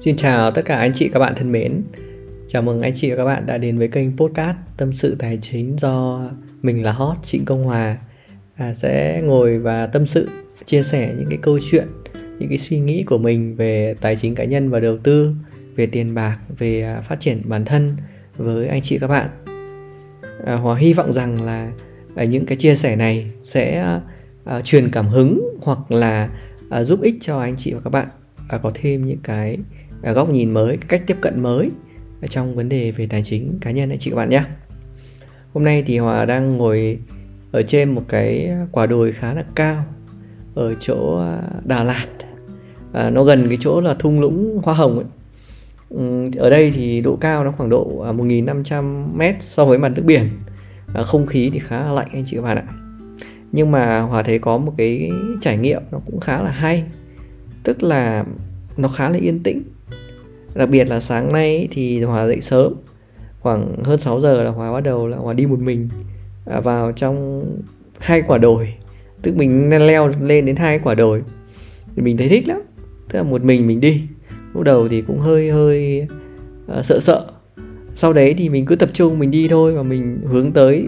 Xin chào tất cả anh chị các bạn thân mến. Chào mừng anh chị và các bạn đã đến với kênh podcast Tâm sự tài chính do mình là Hot Trịnh Công Hòa à, sẽ ngồi và tâm sự chia sẻ những cái câu chuyện, những cái suy nghĩ của mình về tài chính cá nhân và đầu tư, về tiền bạc, về à, phát triển bản thân với anh chị các bạn. À, Hòa hy vọng rằng là à, những cái chia sẻ này sẽ à, truyền cảm hứng hoặc là à, giúp ích cho anh chị và các bạn à, có thêm những cái góc nhìn mới, cách tiếp cận mới trong vấn đề về tài chính cá nhân anh chị các bạn nhé. Hôm nay thì Hòa đang ngồi ở trên một cái quả đồi khá là cao ở chỗ à, Đà Lạt. À, nó gần cái chỗ là thung lũng hoa hồng ấy. Ừ, ở đây thì độ cao nó khoảng độ à, 1.500 mét so với mặt nước biển. À, không khí thì khá là lạnh anh chị các bạn ạ nhưng mà hòa thấy có một cái trải nghiệm nó cũng khá là hay tức là nó khá là yên tĩnh đặc biệt là sáng nay thì hòa dậy sớm. Khoảng hơn 6 giờ là hòa bắt đầu là hòa đi một mình à, vào trong hai quả đồi. Tức mình leo lên đến hai quả đồi. Thì mình thấy thích lắm. Tức là một mình mình đi. Lúc đầu thì cũng hơi hơi uh, sợ sợ. Sau đấy thì mình cứ tập trung mình đi thôi và mình hướng tới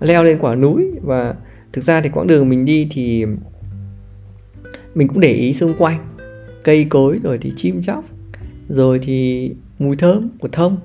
leo lên quả núi. Và thực ra thì quãng đường mình đi thì mình cũng để ý xung quanh. Cây cối rồi thì chim chóc rồi thì mùi thơm của thông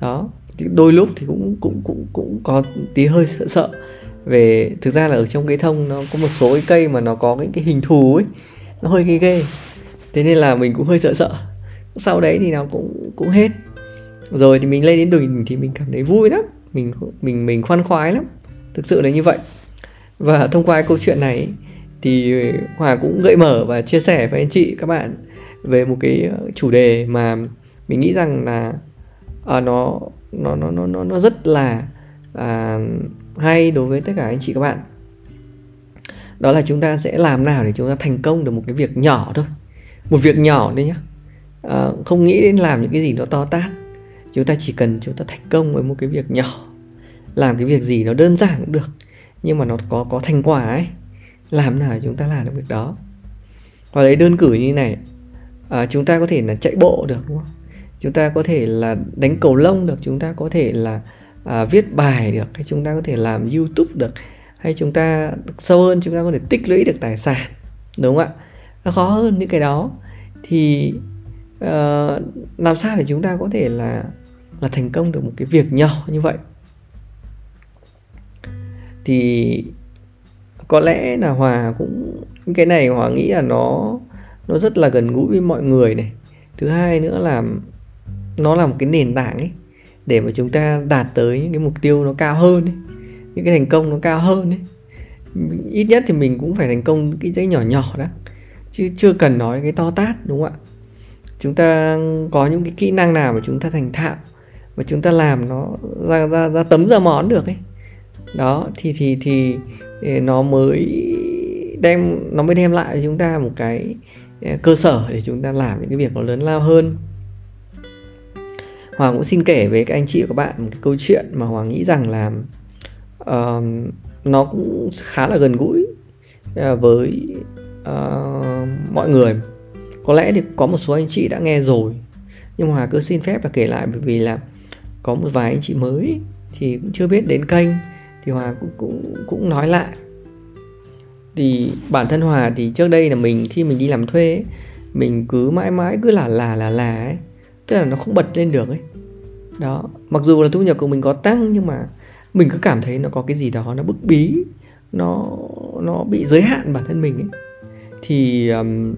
đó đôi lúc thì cũng cũng cũng cũng có tí hơi sợ sợ. Về thực ra là ở trong cái thông nó có một số cái cây mà nó có cái, cái hình thù ấy nó hơi ghê ghê. Thế nên là mình cũng hơi sợ sợ. Sau đấy thì nó cũng cũng hết. Rồi thì mình lên đến đỉnh thì mình cảm thấy vui lắm. Mình mình mình khoan khoái lắm. Thực sự là như vậy. Và thông qua câu chuyện này thì hòa cũng gợi mở và chia sẻ với anh chị các bạn về một cái ờ, chủ đề mà mình nghĩ rằng là à, nó nó nó nó nó rất là à, hay đối với tất cả anh chị các bạn. Đó là chúng ta sẽ làm nào để chúng ta thành công được một cái việc nhỏ thôi. Một việc nhỏ đấy nhá. À, không nghĩ đến làm những cái gì nó to tát. Chúng ta chỉ cần chúng ta thành công với một cái việc nhỏ. Làm cái việc gì nó đơn giản cũng được nhưng mà nó có có thành quả ấy. Làm nào chúng ta làm được việc đó. Và lấy đơn cử như này à, chúng ta có thể là chạy bộ được đúng không? Chúng ta có thể là đánh cầu lông được chúng ta có thể là à, viết bài được hay chúng ta có thể làm youtube được hay chúng ta sâu hơn chúng ta có thể tích lũy được tài sản đúng không ạ? Nó khó hơn những cái đó. Thì uh, làm sao để chúng ta có thể là là thành công được một cái việc nhỏ như vậy? Thì có lẽ là hòa cũng cái này hòa nghĩ là nó nó rất là gần gũi với mọi người này. Thứ hai nữa là nó là một cái nền tảng ấy, để mà chúng ta đạt tới những cái mục tiêu nó cao hơn ấy, những cái thành công nó cao hơn ấy. Ít nhất thì mình cũng phải thành công cái giấy nhỏ nhỏ đó, chứ chưa cần nói cái to tát, đúng không ạ? Chúng ta có những cái kỹ năng nào mà chúng ta thành thạo và chúng ta làm nó ra ra ra tấm ra món được ấy. Đó, thì thì thì ờ, nó mới đem, nó mới đem lại cho chúng ta một cái cơ sở để chúng ta làm những cái việc nó lớn lao hơn. Hoàng cũng xin kể với các anh chị và các bạn một cái câu chuyện mà Hoàng nghĩ rằng là uh, nó cũng khá là gần gũi uh, với uh, mọi người. Có lẽ thì có một số anh chị đã nghe rồi nhưng mà Hoàng cứ xin phép là kể lại bởi vì là có một vài anh chị mới thì cũng chưa biết đến kênh thì Hòa cũng cũng cũng nói lại thì bản thân Hòa thì trước đây là mình khi mình đi làm thuê mình cứ mãi mãi cứ là là là là ấy. Tức là nó không bật lên được ấy. Đó mặc dù là thu nhập của mình có tăng nhưng mà mình cứ cảm thấy nó có cái gì đó nó bức bí nó nó bị giới hạn bản thân mình ấy. Thì um,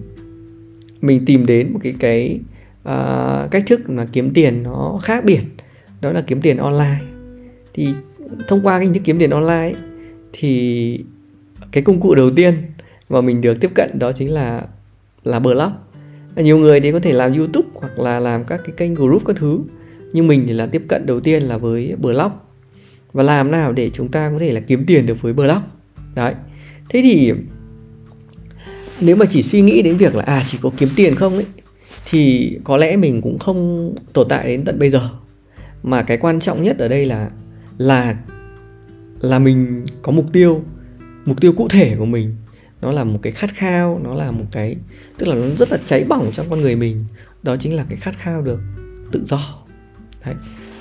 mình tìm đến một cái cái uh, cách thức mà kiếm tiền nó khác biệt đó là kiếm tiền online. Thì thông qua cái hình thức kiếm tiền online ấy, thì cái công cụ đầu tiên mà mình được tiếp cận đó chính là là blog nhiều người thì có thể làm youtube hoặc là làm các cái kênh group các thứ, nhưng mình thì là tiếp cận đầu tiên là với blog và làm nào để chúng ta có thể là kiếm tiền được với blog đấy. Thế thì nếu mà chỉ suy nghĩ đến việc là à chỉ có kiếm tiền không ấy, thì có lẽ mình cũng không tồn tại đến tận bây giờ. Mà cái quan trọng nhất ở đây là là là mình có mục tiêu mục tiêu cụ thể của mình. Nó là một cái khát khao nó là một cái tức là nó rất là cháy bỏng trong con người mình. Đó chính là cái khát khao được tự do. Đấy.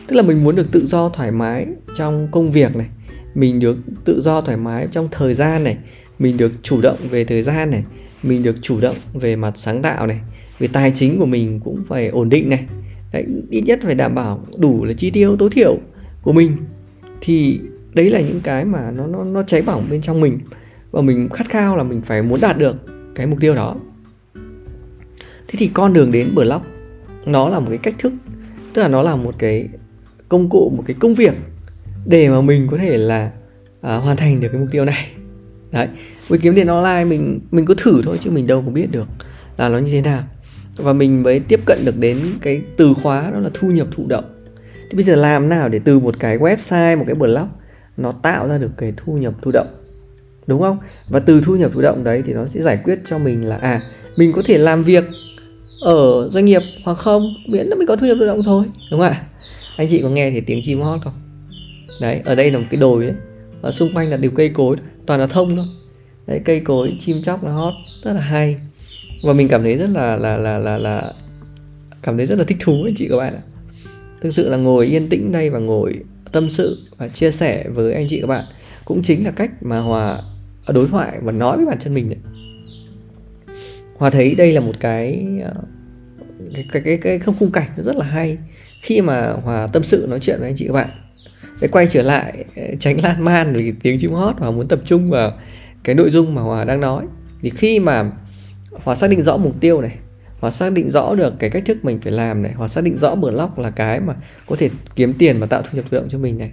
tức là mình muốn được tự do thoải mái trong công việc này mình được tự do thoải mái trong thời gian này mình được chủ động về thời gian này mình được chủ động về mặt sáng tạo này về tài chính của mình cũng phải ổn định này. Đấy, ít nhất phải đảm bảo đủ là chi tiêu tối thiểu của mình. Thì đấy là những cái mà nó nó nó cháy bỏng bên trong mình. Và mình khát khao là mình phải muốn đạt được cái mục tiêu đó. Thế thì con đường đến blog nó là một cái cách thức tức là nó là một cái công cụ một cái công việc để mà mình có thể là à, hoàn thành được cái mục tiêu này. Đấy với kiếm tiền online mình mình cứ thử thôi chứ mình đâu có biết được là nó như thế nào. Và mình mới tiếp cận được đến cái từ khóa đó là thu nhập thụ động. Thì bây giờ làm nào để từ một cái website một cái blog nó tạo ra được cái thu nhập thụ động, đúng không? Và từ thu nhập thụ động đấy thì nó sẽ giải quyết cho mình là à mình có thể làm việc ở doanh nghiệp hoặc không? Miễn là mình có thu nhập thụ động thôi, đúng không ạ? Anh chị có nghe thì tiếng chim hót không? Đấy, ở đây là một cái đồi ấy ở xung quanh là đều cây cối toàn là thông thôi. Đấy, cây cối, chim chóc nó hót, rất là hay. Và mình cảm thấy rất là là là là là cảm thấy rất là thích thú anh chị các bạn ạ. Thực sự là ngồi yên tĩnh đây và ngồi tâm sự và chia sẻ với anh chị các bạn cũng chính là cách mà hòa đối thoại và nói với bản thân mình đấy. Hòa thấy đây là một cái ờ, cái cái cái, cái không khung cảnh nó rất là hay khi mà hòa tâm sự nói chuyện với anh chị các bạn. Để quay trở lại ờ, tránh lan man vì tiếng chim hót và muốn tập trung vào cái nội dung mà hòa đang nói. Thì khi mà hòa xác định rõ mục tiêu này hoặc xác định rõ được cái cách thức mình phải làm này. Hoặc xác định rõ block là cái mà có thể kiếm tiền và tạo thu nhập tự động cho mình này.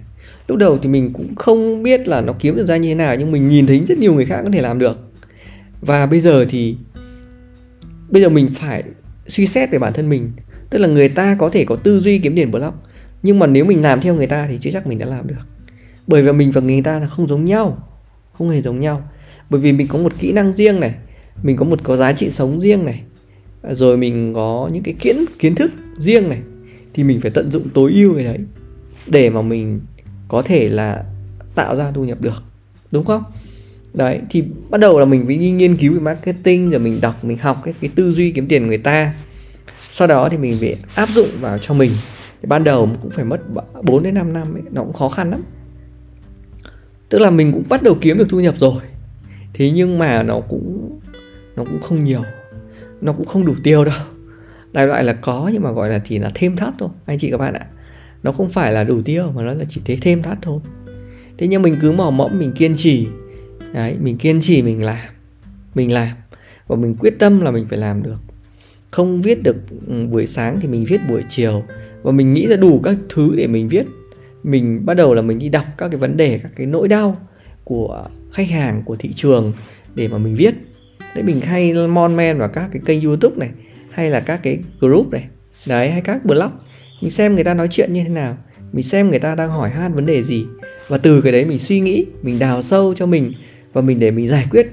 Lúc đầu thì mình cũng không biết là nó kiếm được ra như thế nào, nhưng mình nhìn thấy rất nhiều người khác có thể làm được. Và bây giờ thì, bây giờ mình phải suy xét về bản thân mình. Tức là người ta có thể có tư duy kiếm tiền block nhưng mà nếu mình làm theo người ta thì chưa chắc mình đã làm được. Bởi vì mình và người ta là không giống nhau, không hề giống nhau. Bởi vì mình có một kỹ năng riêng này, mình có một có giá trị sống riêng này rồi mình có những cái kiến kiến thức riêng này thì mình phải tận dụng tối ưu cái đấy để mà mình có thể là tạo ra thu nhập được đúng không? Đấy thì bắt đầu là mình phải đi nghiên cứu về marketing rồi mình đọc mình học cái cái tư duy kiếm tiền của người ta. Sau đó thì mình phải áp dụng vào cho mình. Thì ban đầu cũng phải mất 4 đến 5 năm ấy, nó cũng khó khăn lắm. Tức là mình cũng bắt đầu kiếm được thu nhập rồi thế nhưng mà nó cũng nó cũng không nhiều nó cũng không đủ tiêu đâu. Đại loại là có nhưng mà gọi là chỉ là thêm thắt thôi, anh chị các bạn ạ. Nó không phải là đủ tiêu mà nó là chỉ thế thêm thắt thôi. Thế nhưng mình cứ mò mẫm, mình kiên trì. Đấy, mình kiên trì, mình làm mình làm. Và mình quyết tâm là mình phải làm được. Không viết được ừ, buổi sáng thì mình viết buổi chiều. Và mình nghĩ ra đủ các thứ để mình viết. Mình bắt đầu là mình đi đọc các cái vấn đề, các cái nỗi đau của khách hàng, của thị trường để mà mình viết đấy mình hay mon men vào các cái kênh youtube này, hay là các cái group này. Đấy, hay các blog. Mình xem người ta nói chuyện như thế nào, mình xem người ta đang hỏi han vấn đề gì. Và từ cái đấy mình suy nghĩ, mình đào sâu cho mình và mình để mình giải quyết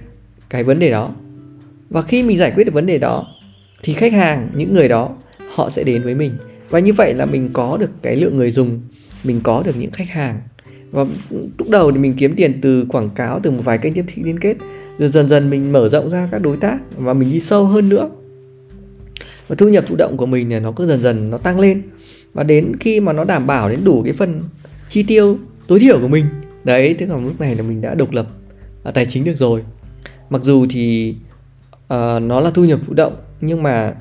cái vấn đề đó. Và khi mình giải quyết được vấn đề đó, thì khách hàng, những người đó, họ sẽ đến với mình. Và như vậy là mình có được cái lượng người dùng, mình có được những khách hàng. Và lúc đầu thì mình kiếm tiền từ quảng cáo, từ một vài kênh tiếp thị liên kết rồi dần dần mình mở rộng ra các đối tác và mình đi sâu hơn nữa. Và thu nhập thụ động của mình này nó cứ dần dần nó tăng lên. Và đến khi mà nó đảm bảo đến đủ cái phần chi tiêu tối thiểu của mình đấy tức là lúc này là mình đã độc lập à, tài chính được rồi. Mặc dù thì uh, nó là thu nhập thụ động nhưng mà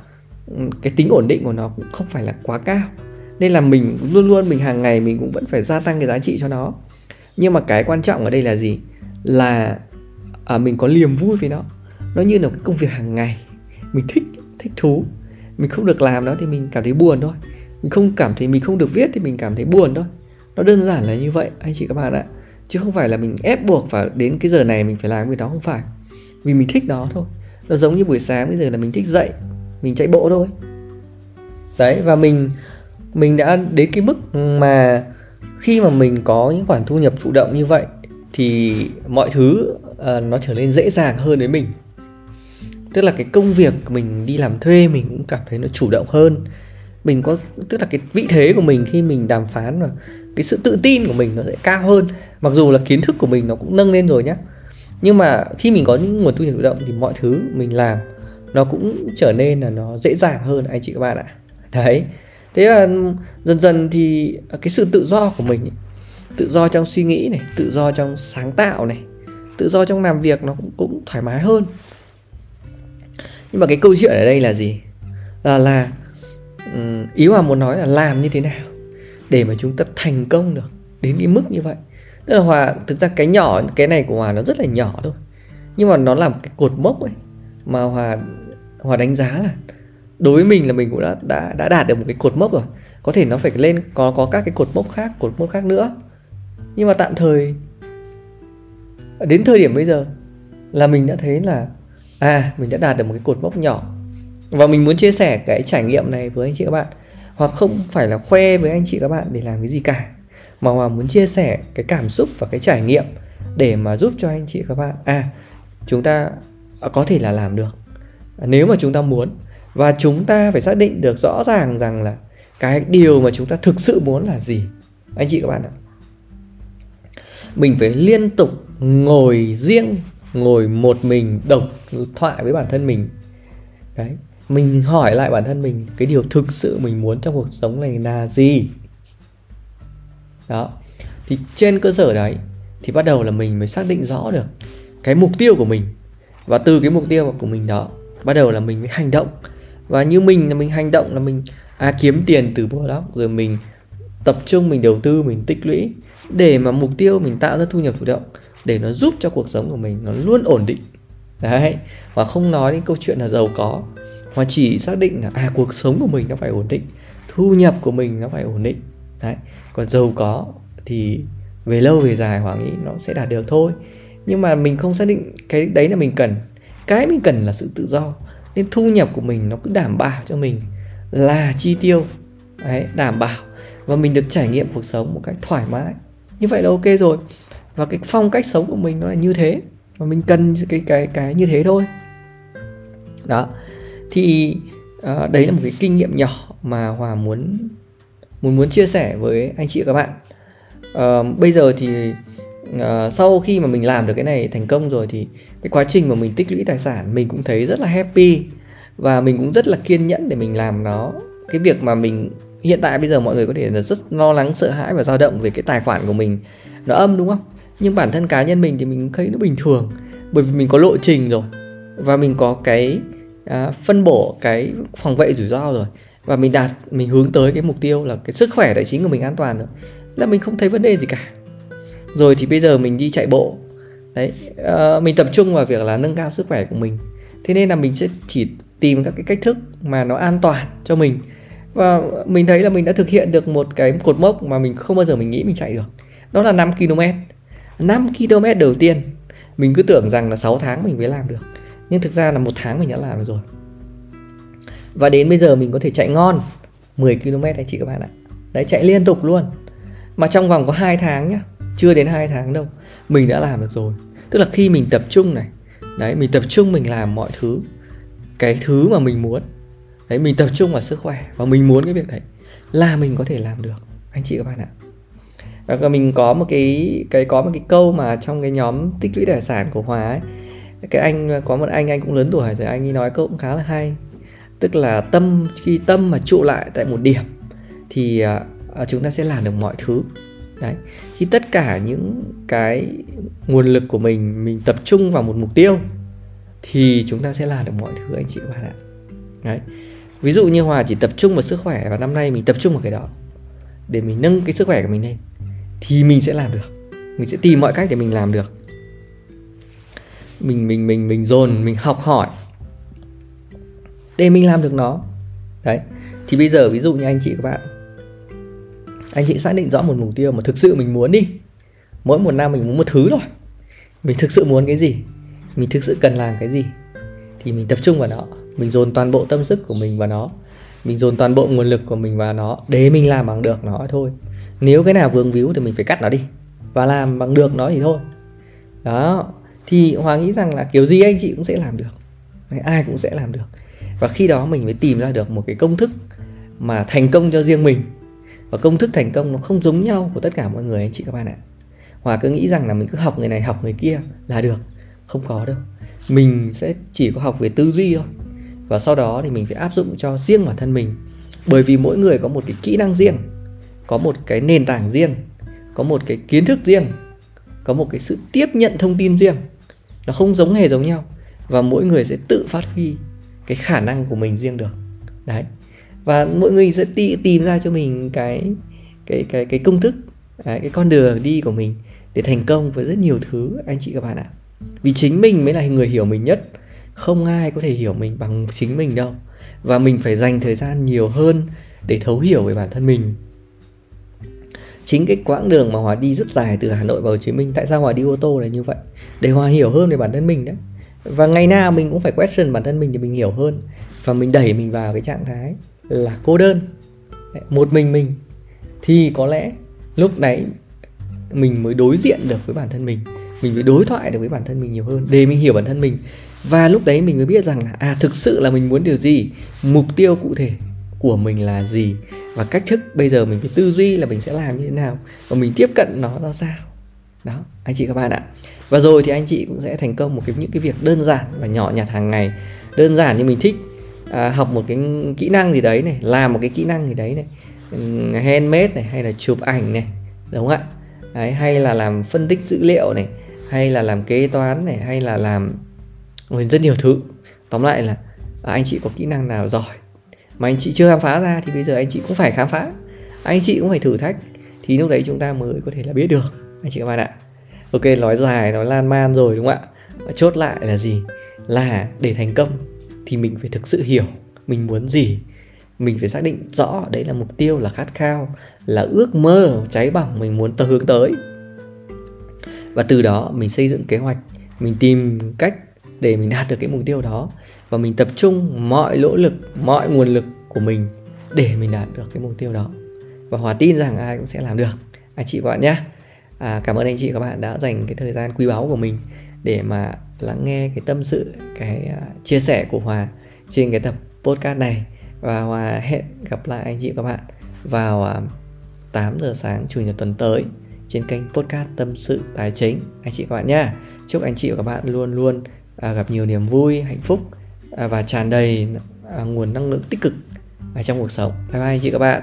ừ, cái tính ổn định của nó cũng không phải là quá cao. Nên là mình luôn luôn mình hàng ngày mình cũng vẫn phải gia tăng cái giá trị cho nó. Nhưng mà cái quan trọng ở đây là gì? Là à, mình có niềm vui với nó. Nó như là cái công việc hàng ngày. Mình thích thích thú. Mình không được làm nó thì mình cảm thấy buồn thôi. Mình không cảm thấy mình không được viết thì mình cảm thấy buồn thôi. Nó đơn giản là như vậy anh chị các bạn ạ. Chứ không phải là mình ép buộc phải đến cái giờ này mình phải làm cái đó không phải. Vì mình thích nó thôi. Nó giống như buổi sáng bây giờ là mình thích dậy mình chạy bộ thôi. Đấy và mình mình đã đến cái mức mà khi mà mình có những khoản thu nhập thụ động như vậy thì mọi thứ uh, nó trở nên dễ dàng hơn với mình. Tức là cái công việc mình đi làm thuê mình cũng cảm thấy nó chủ động hơn. Mình có tức là cái vị thế của mình khi mình đàm phán và cái sự tự tin của mình nó sẽ cao hơn. Mặc dù là kiến thức của mình nó cũng nâng lên rồi nhá. Nhưng mà khi mình có những nguồn thu nhập tự động thì mọi thứ mình làm nó cũng trở nên là nó dễ dàng hơn anh chị các bạn ạ. Đấy. Thế là dần dần thì ờ, cái sự tự do của mình tự do trong suy nghĩ này tự do trong sáng tạo này tự do trong làm việc nó cũng, cũng thoải mái hơn. Nhưng mà cái câu chuyện ở đây là gì? Là là ý hòa muốn nói là làm như thế nào để mà chúng ta thành công được đến cái mức như vậy? Tức là hòa thực ra cái nhỏ cái này của hòa nó rất là nhỏ thôi nhưng mà nó làm cái cột mốc ấy mà hòa hòa đánh giá là đối với mình là mình cũng đã đã đã đạt được một cái cột mốc rồi. Có thể nó phải lên có có các cái cột mốc khác cột mốc khác nữa nhưng mà tạm thời, đến thời điểm bây giờ là mình đã thấy là à mình đã đạt được một cái cột mốc nhỏ. Và mình muốn chia sẻ cái trải nghiệm này với anh chị các bạn, hoặc không phải là khoe với anh chị các bạn để làm cái gì cả, mà hòa muốn chia sẻ cái cảm xúc và cái trải nghiệm để mà giúp cho anh chị các bạn à chúng ta có thể là làm được. Nếu mà chúng ta muốn, và chúng ta phải xác định được rõ ràng rằng là cái điều mà chúng ta thực sự muốn là gì. Anh chị các bạn ạ mình phải liên tục ngồi riêng ngồi một mình độc thoại với bản thân mình. Đấy mình hỏi lại bản thân mình cái điều thực sự mình muốn trong cuộc sống này là gì. Đó thì trên cơ sở đấy thì bắt đầu là mình mới xác định rõ được cái mục tiêu của mình. Và từ cái mục tiêu của mình đó bắt đầu là mình mới hành động. Và như mình là mình hành động là mình à, kiếm tiền từ blog rồi mình tập trung mình đầu tư, mình tích lũy để mà mục tiêu mình tạo ra thu nhập thụ động, để nó giúp cho cuộc sống của mình nó luôn ổn định. Đấy, và không nói đến câu chuyện là giàu có, mà chỉ xác định là à cuộc sống của mình nó phải ổn định, thu nhập của mình nó phải ổn định. Đấy, còn giàu có thì về lâu về dài hoàng nghĩ nó sẽ đạt được thôi. Nhưng mà mình không xác định cái đấy là mình cần. Cái mình cần là sự tự do, nên thu nhập của mình nó cứ đảm bảo cho mình là chi tiêu. Đấy, đảm bảo và mình được trải nghiệm cuộc sống một cách thoải mái. Như vậy là ok rồi. Và cái phong cách sống của mình nó là như thế. Và mình cần cái cái cái như thế thôi. Đó. Thì uh, đấy là một cái kinh nghiệm nhỏ mà hòa muốn muốn muốn chia sẻ với anh chị và các bạn. Uh, bây giờ thì uh, sau khi mà mình làm được cái này thành công rồi thì cái quá trình mà mình tích lũy tài sản mình cũng thấy rất là happy. Và mình cũng rất là kiên nhẫn để mình làm nó. Cái việc mà mình hiện tại bây giờ mọi người có thể là rất lo lắng sợ hãi và dao động về cái tài khoản của mình. Nó âm đúng không? Nhưng bản thân cá nhân mình thì mình thấy nó bình thường. Bởi vì mình có lộ trình rồi. Và mình có cái à, phân bổ cái phòng vệ rủi ro rồi. Và mình đạt mình hướng tới cái mục tiêu là cái sức khỏe tài chính của mình an toàn rồi. Là mình không thấy vấn đề gì cả. Rồi thì bây giờ mình đi chạy bộ. Đấy à, mình tập trung vào việc là nâng cao sức khỏe của mình. Thế nên là mình sẽ chỉ tìm các cái cách thức mà nó an toàn cho mình và mình thấy là mình đã thực hiện được một cái cột mốc mà mình không bao giờ mình nghĩ mình chạy được. Đó là 5 km 5 km đầu tiên, mình cứ tưởng rằng là 6 tháng mình mới làm được. Nhưng thực ra là một tháng mình đã làm được rồi. Và đến bây giờ mình có thể chạy ngon 10 km anh chị các bạn ạ. Đấy, chạy liên tục luôn. Mà trong vòng có 2 tháng nhá, chưa đến 2 tháng đâu, mình đã làm được rồi. Tức là khi mình tập trung này, đấy, mình tập trung mình làm mọi thứ, cái thứ mà mình muốn đấy mình tập trung vào sức khỏe và mình muốn cái việc đấy là mình có thể làm được anh chị các bạn ạ. Và mình có một cái cái có một cái câu mà trong cái nhóm tích lũy tài sản của Hòa ấy cái anh có một anh anh cũng lớn tuổi rồi anh ấy nói câu cũng khá là hay. Tức là tâm khi tâm mà trụ lại tại một điểm thì uh, chúng ta sẽ làm được mọi thứ. Đấy khi tất cả những cái nguồn lực của mình mình tập trung vào một mục tiêu thì chúng ta sẽ làm được mọi thứ anh chị các bạn ạ. Đấy ví dụ như hòa chỉ tập trung vào sức khỏe và năm nay mình tập trung vào cái đó, để mình nâng cái sức khỏe của mình lên, thì mình sẽ làm được. Mình sẽ tìm mọi cách để mình làm được. Mình mình mình mình dồn, mình học hỏi để mình làm được nó. Đấy. Thì bây giờ ví dụ như anh chị các bạn, anh chị xác định rõ một mục tiêu mà thực sự mình muốn đi. Mỗi một năm mình muốn một thứ rồi mình thực sự muốn cái gì? Mình thực sự cần làm cái gì? Thì mình tập trung vào nó mình dồn toàn bộ tâm sức của mình vào nó. Mình dồn toàn bộ nguồn lực của mình vào nó để mình làm bằng được nó thôi. Nếu cái nào vương víu thì mình phải cắt nó đi và làm bằng được nó thì thôi. Đó, thì hòa nghĩ rằng là kiểu gì anh chị cũng sẽ làm được. Ai cũng sẽ làm được. Và khi đó mình mới tìm ra được một cái công thức mà thành công cho riêng mình. Và công thức thành công nó không giống nhau của tất cả mọi người anh chị các bạn ạ. Hòa cứ nghĩ rằng là mình cứ học người này, học người kia là được. Không có đâu. Mình sẽ chỉ có học về tư duy thôi và sau đó thì mình phải áp dụng cho riêng bản thân mình. Bởi vì mỗi người có một cái kỹ năng riêng có một cái nền tảng riêng có một cái kiến thức riêng có một cái sự tiếp nhận thông tin riêng. Nó không giống hề giống nhau. Và mỗi người sẽ tự phát huy cái khả năng của mình riêng được. Đấy. Và mỗi người sẽ tì, tìm ra cho mình cái cái cái cái công thức đấy, cái con đường đi của mình để thành công với rất nhiều thứ anh chị các bạn ạ. Vì chính mình mới là người hiểu mình nhất không ai có thể hiểu mình bằng chính mình đâu. Và mình phải dành thời gian nhiều hơn để thấu hiểu về bản thân mình. Chính cái quãng đường mà hòa đi rất dài từ hà nội vào hồ chí minh, tại sao hòa đi ô tô là như vậy? Để hòa hiểu hơn về bản thân mình đấy. Và ngày nào mình cũng phải question bản thân mình để mình hiểu hơn. Và mình đẩy mình vào cái trạng thái là cô đơn. Một mình mình. Thì có lẽ lúc đấy mình mới đối diện được với bản thân mình. Mình mới đối thoại được với bản thân mình nhiều hơn, để mình hiểu bản thân mình và lúc đấy mình mới biết rằng là à thực sự là mình muốn điều gì mục tiêu cụ thể của mình là gì và cách thức bây giờ mình phải tư duy là mình sẽ làm như thế nào và mình tiếp cận nó ra sao. Đó anh chị các bạn ạ. Và rồi thì anh chị cũng sẽ thành công một cái những cái việc đơn giản và nhỏ nhặt hàng ngày. Đơn giản như mình thích à, học một cái kỹ năng gì đấy này làm một cái kỹ năng gì đấy này handmade này hay là chụp ảnh này đúng không ạ? Đấy, hay là làm phân tích dữ liệu này hay là làm kế toán này hay là làm rất nhiều thứ. Tóm lại là à, anh chị có kỹ năng nào giỏi mà anh chị chưa khám phá ra thì bây giờ anh chị cũng phải khám phá. Anh chị cũng phải thử thách thì lúc đấy chúng ta mới có thể là biết được anh chị các bạn ạ. Ok nói dài nói lan man rồi đúng không ạ? Chốt lại là gì? Là để thành công thì mình phải thực sự hiểu mình muốn gì. Mình phải xác định rõ đấy là mục tiêu là khát khao là ước mơ cháy bỏng mình muốn tơ hướng tới. Và từ đó mình xây dựng kế hoạch mình tìm cách để mình đạt được cái mục tiêu đó. Và mình tập trung mọi nỗ lực mọi nguồn lực của mình để mình đạt được cái mục tiêu đó. Và hòa tin rằng ai cũng sẽ làm được. Anh chị và bạn nhé à, cảm ơn anh chị và các bạn đã dành cái thời gian quý báu của mình để mà lắng nghe cái tâm sự cái uh, chia sẻ của hòa trên cái tập podcast này. Và hòa hẹn gặp lại anh chị và các bạn vào à, uh, 8 giờ sáng chủ nhật tuần tới trên kênh podcast tâm sự tài chính. Anh chị và các bạn nhé chúc anh chị và các bạn luôn luôn à, gặp nhiều niềm vui hạnh phúc à, và tràn đầy à, nguồn năng lượng tích cực ở trong cuộc sống. Bye bye anh chị các bạn.